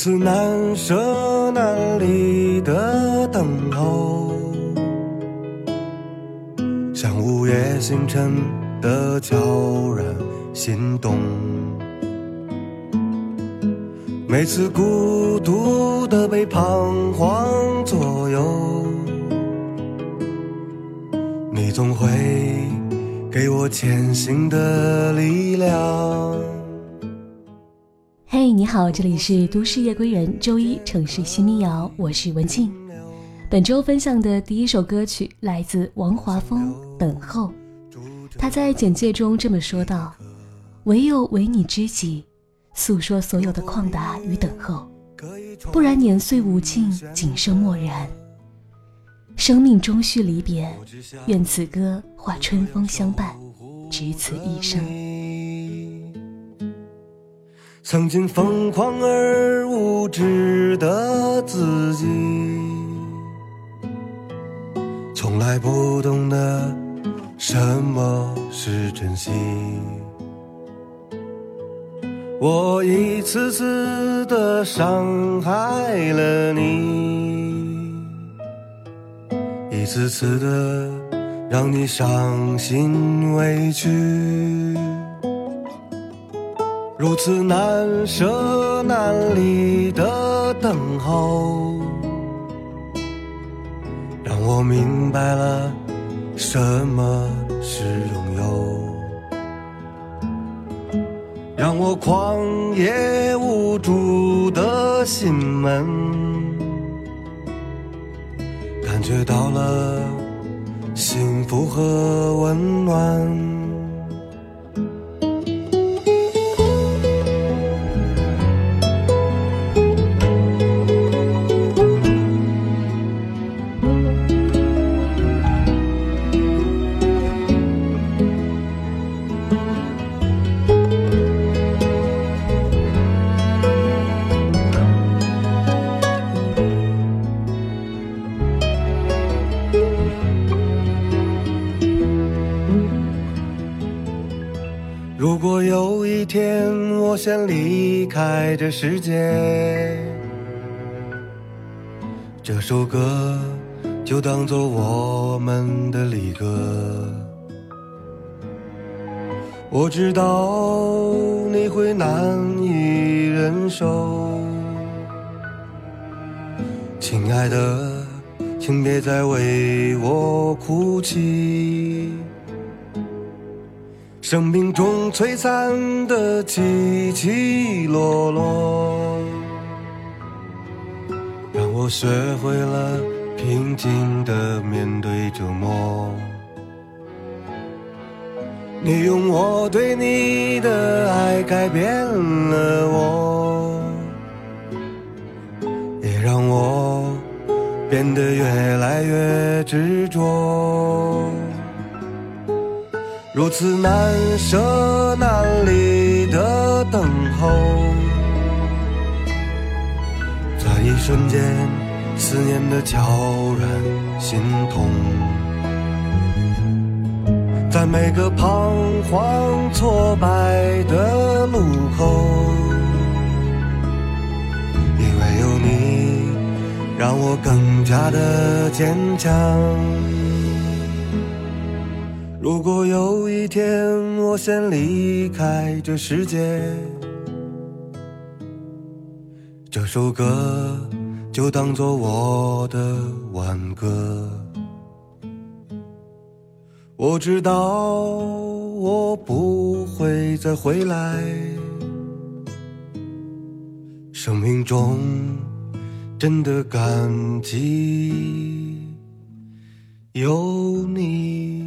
如此难舍难离的等候，像午夜星辰的悄然心动。每次孤独的被彷徨左右，你总会给我前行的力量。好，这里是都市夜归人，周一城市新民谣，我是文静。本周分享的第一首歌曲来自王华峰，《等候》。他在简介中这么说道：“唯有为你知己，诉说所有的旷达与等候，不然年岁无尽，仅剩漠然。生命终须离别，愿此歌化春风相伴，只此一生。”曾经疯狂而无知的自己，从来不懂得什么是珍惜。我一次次的伤害了你，一次次的让你伤心委屈。如此难舍难离的等候，让我明白了什么是拥有，让我狂野无助的心门感觉到了幸福和温暖。开这世界，这首歌就当做我们的离歌。我知道你会难以忍受，亲爱的，请别再为我哭泣。生命中璀璨的起起落落，让我学会了平静的面对折磨。你用我对你的爱改变了我，也让我变得越来越执着。如此难舍难离的等候，在一瞬间，思念的悄然心痛，在每个彷徨挫败的路口，因为有你，让我更加的坚强。如果有一天我先离开这世界，这首歌就当做我的挽歌。我知道我不会再回来，生命中真的感激有你。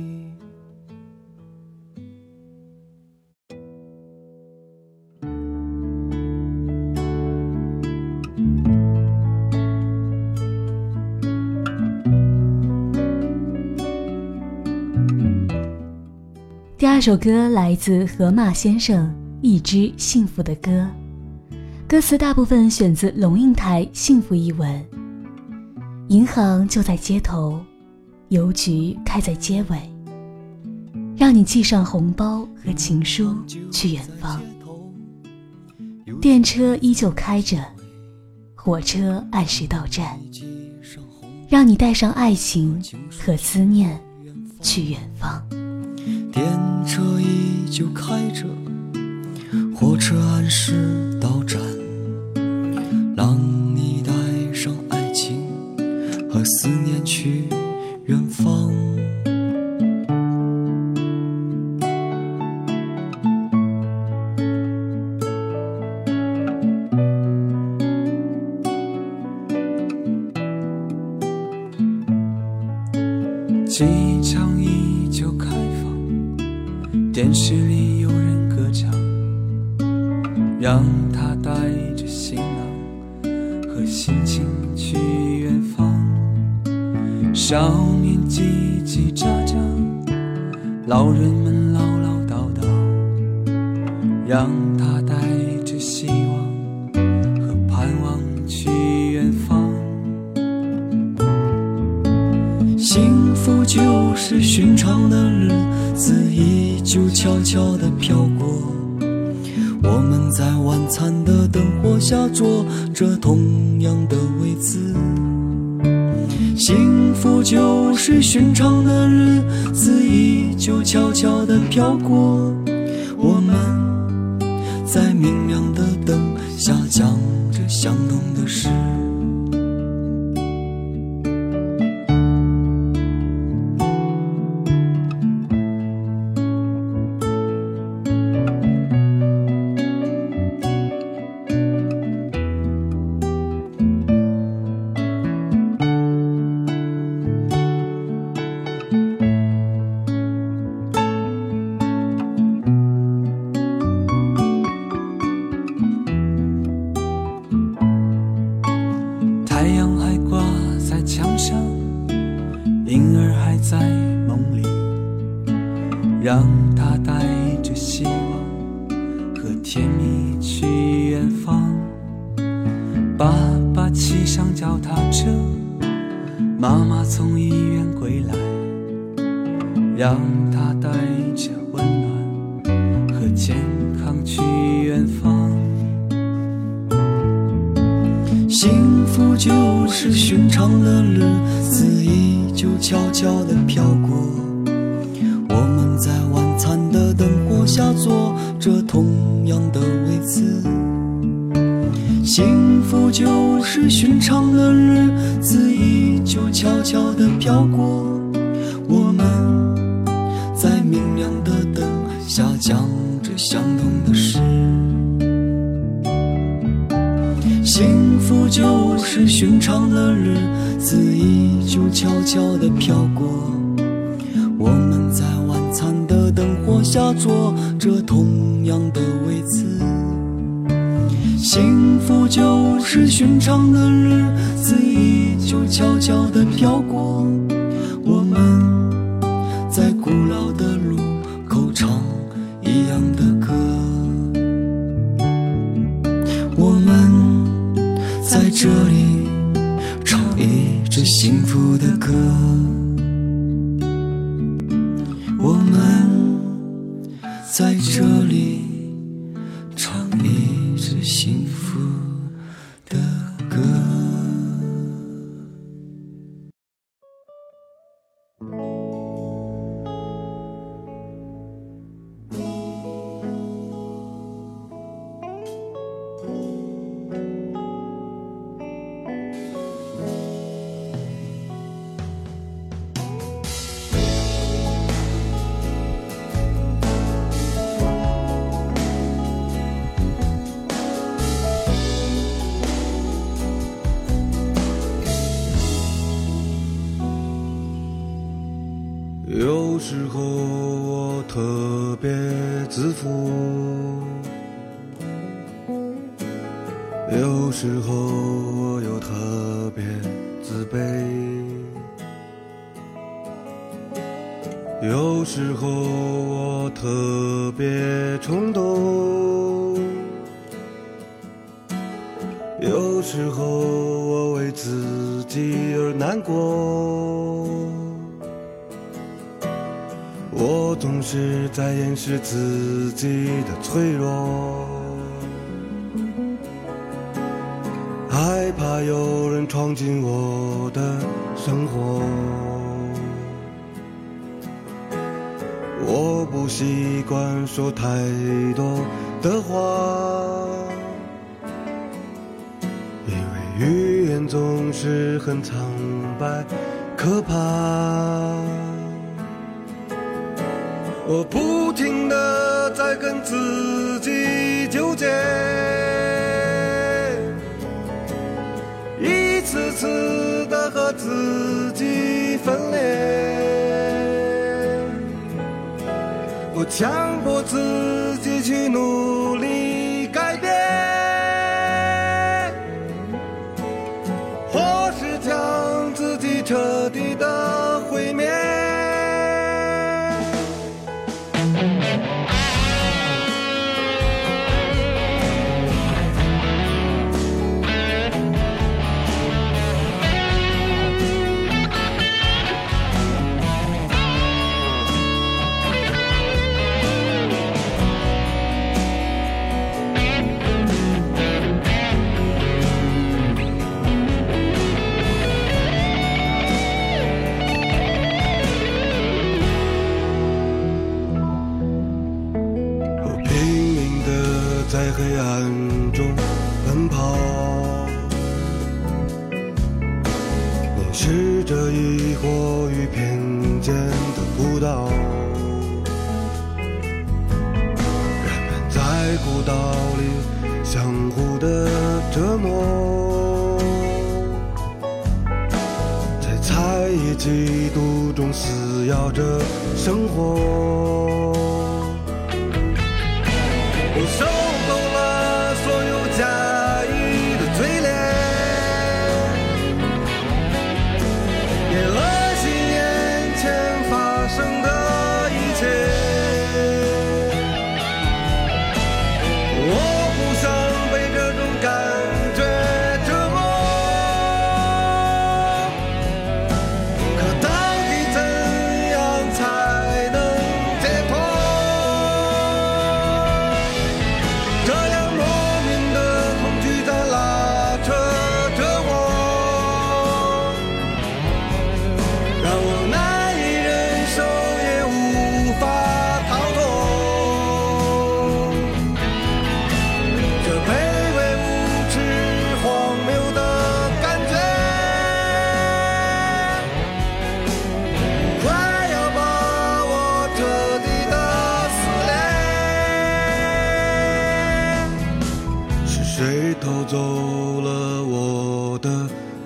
那首歌来自河马先生，《一支幸福的歌》，歌词大部分选自龙应台《幸福》一文。银行就在街头，邮局开在街尾，让你寄上红包和情书去远方。电车依旧开着，火车按时到站，让你带上爱情和思念去远方。就开着，火车按时到站，让你带上爱情和思念去远方。让他带着希望和盼望去远方。幸福就是寻常的日子依旧悄悄地飘过，我们在晚餐的灯火下坐着同样的位子。幸福就是寻常的日子依旧悄悄地飘过，幸福就是寻常的日子依旧悄悄地飘过，我们在晚餐的灯火下坐着同样的位子。幸福就是寻常的日子依旧悄悄地飘过，幸福就是寻常的日子依旧悄悄地飘过，候我为自己而难过。我总是在掩饰自己的脆弱，害怕有人闯进我的生活。我不习惯说太多的话，总是很苍白、可怕。我不停的在跟自己纠结，一次次的和自己分裂。我强迫自己去努间的孤岛。人们在孤岛里相互的折磨，在猜疑嫉妒中撕咬着生活。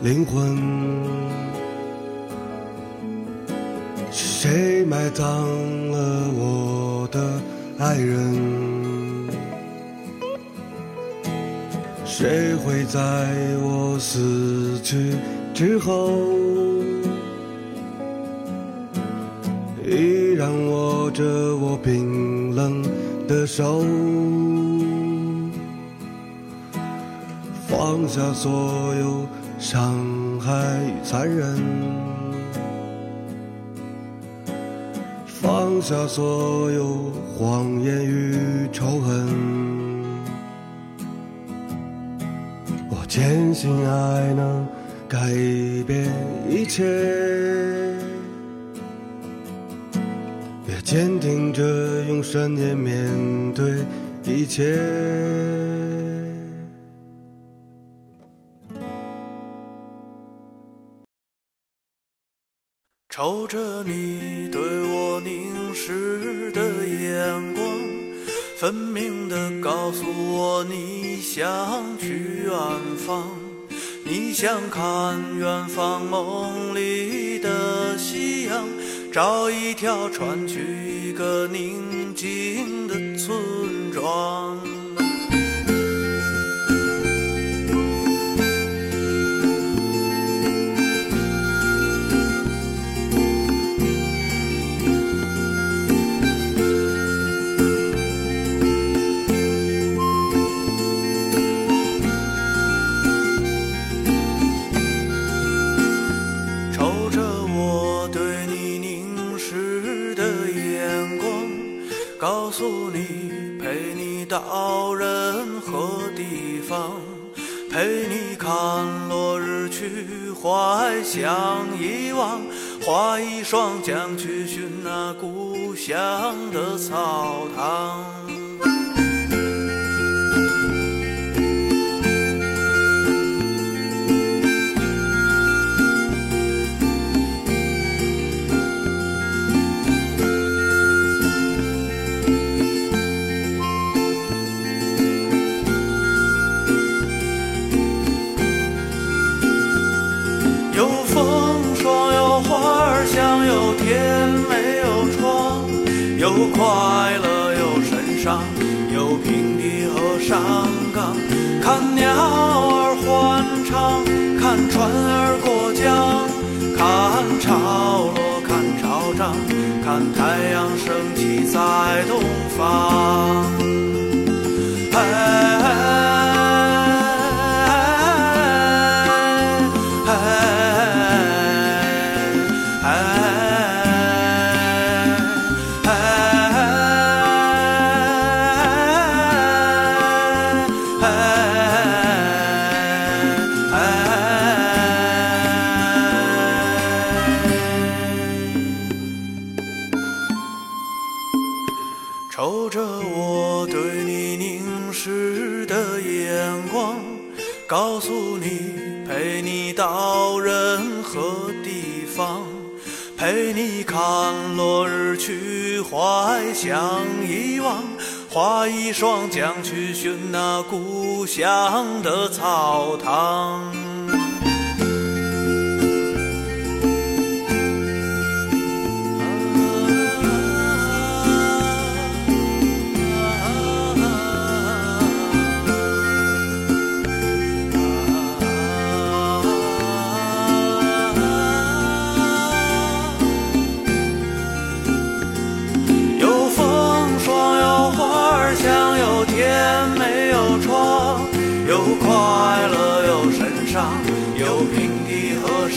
灵魂？是谁埋葬了我的爱人？谁会在我死去之后，依然握着我冰冷的手？放下所有伤害与残忍，放下所有谎言与仇恨。我坚信爱能改变一切，也坚定着用善念面对一切。瞅着你对我凝视的眼光，分明的告诉我你想去远方，你想看远方梦里的夕阳，找一条船去一个宁静的村庄。怀想遗忘，画一双桨去寻那故乡的草堂。看潮落，看潮涨，看太阳升起在东方。去寻那故乡的草堂。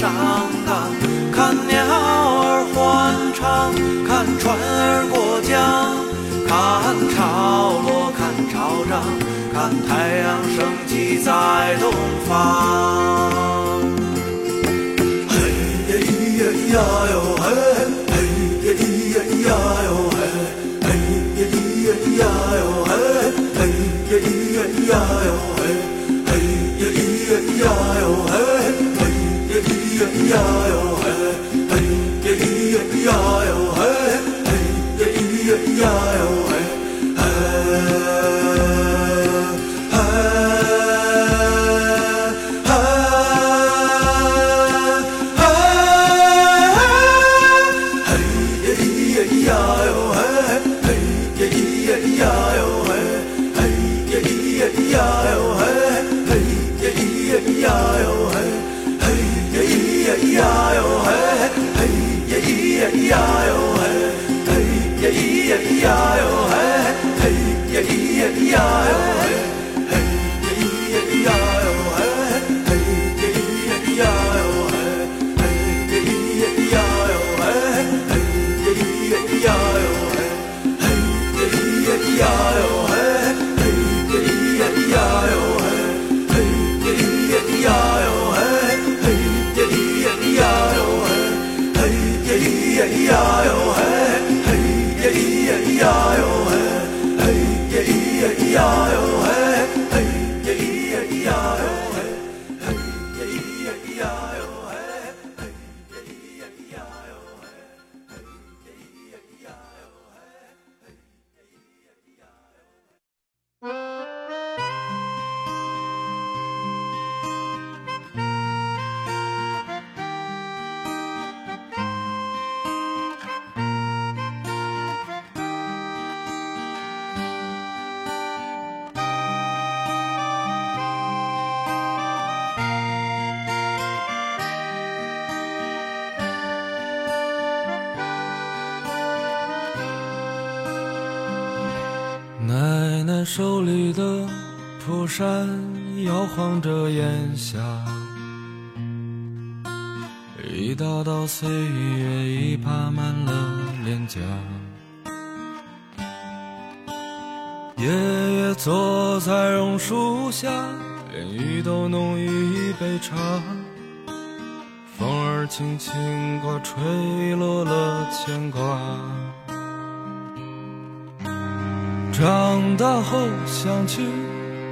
山岗，看鸟儿欢唱，看船儿过江，看潮落，看潮涨，看太阳升起在东方。嘿呀咿呀咿呀哟呀哟嘿，嘿呀咿呀咿呀哟嘿，嘿呀咿呀咿呀哟呀哟嘿嘿嘿呀咿呀咿呀哟。手里的蒲扇摇晃着烟霞，一道道岁月已爬满了脸颊。爷爷坐在榕树下，连雨都浓于一杯茶。风儿轻轻刮，吹落了牵挂。长大后想去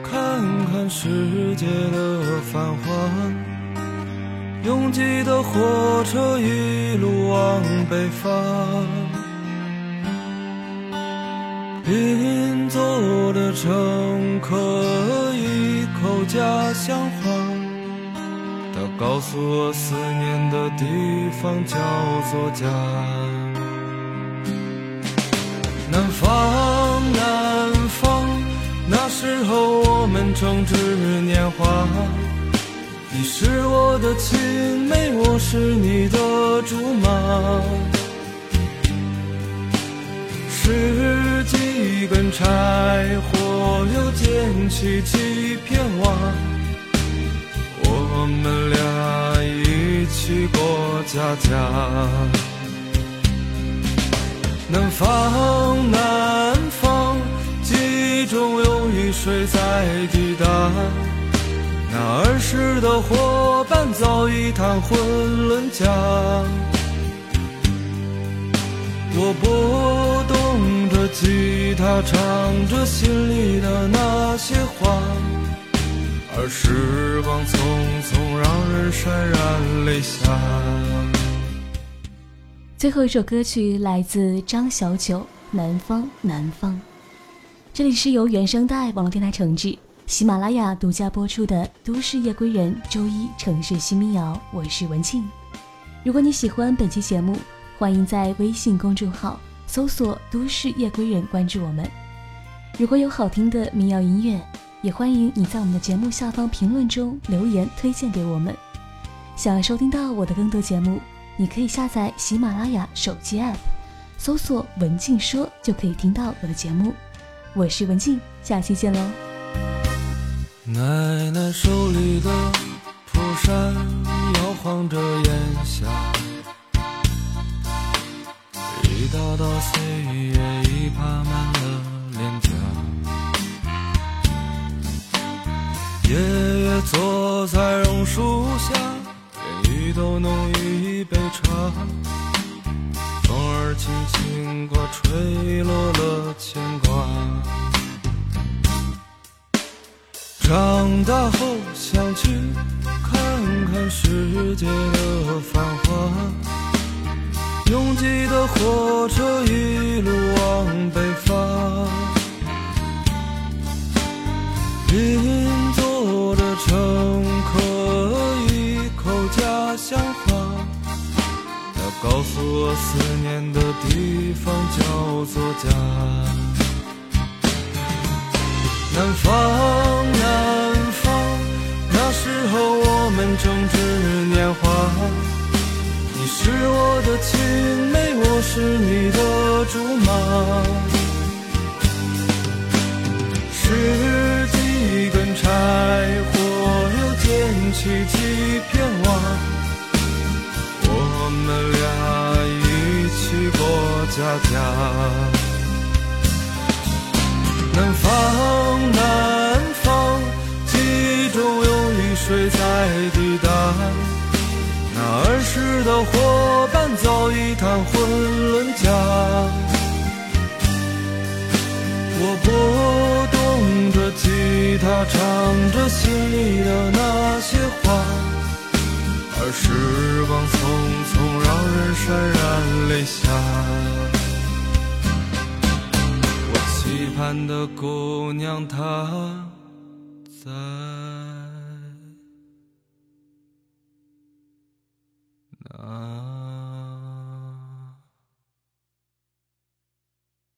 看看世界的繁华，拥挤的火车一路往北方，邻座的乘客一口家乡话。他告诉我，思念的地方叫做家。南方，南，时候我们正值年华。你是我的青梅，我是你的竹马。拾几根柴火，又捡起几片瓦。我们俩一起过家家，南方南方，记忆中有雨水在滴答。那儿时的伙伴早已谈婚论嫁，我拨动着吉他，唱着心里的那些话。而时光匆匆，让人潸然泪下。最后一首歌曲来自张小九，《南方南方》。这里是由原声带网络电台承制，喜马拉雅独家播出的《都市夜归人》周一城市新民谣，我是文庆。如果你喜欢本期节目，欢迎在微信公众号搜索“都市夜归人”，关注我们。如果有好听的民谣音乐。也欢迎你在我们的节目下方评论中留言推荐给我们。想要收听到我的更多节目，你可以下载喜马拉雅手机 App，搜索“文静说”就可以听到我的节目。我是文静，下期见喽。奶奶手里的蒲扇摇晃着烟霞，一道道岁月已爬满了脸颊。爷爷坐在榕树下，连雨都浓于一杯茶。轻轻刮，吹落了牵挂。长大后想去看看世界的繁华，拥挤的火车一路往北方。我思念的地方叫做家。南方，南方，那时候我们正值年华。你是我的青梅，我是你的竹马。是。几根柴火，又捡起几片瓦，我们俩一起过家家。南方，南方，记忆中有雨水在滴答。那儿时的伙伴早已谈婚论嫁，我拨动着吉他，唱着心里的那些话，而时光匆匆总，让人潸然泪下。我期盼的姑娘，她在。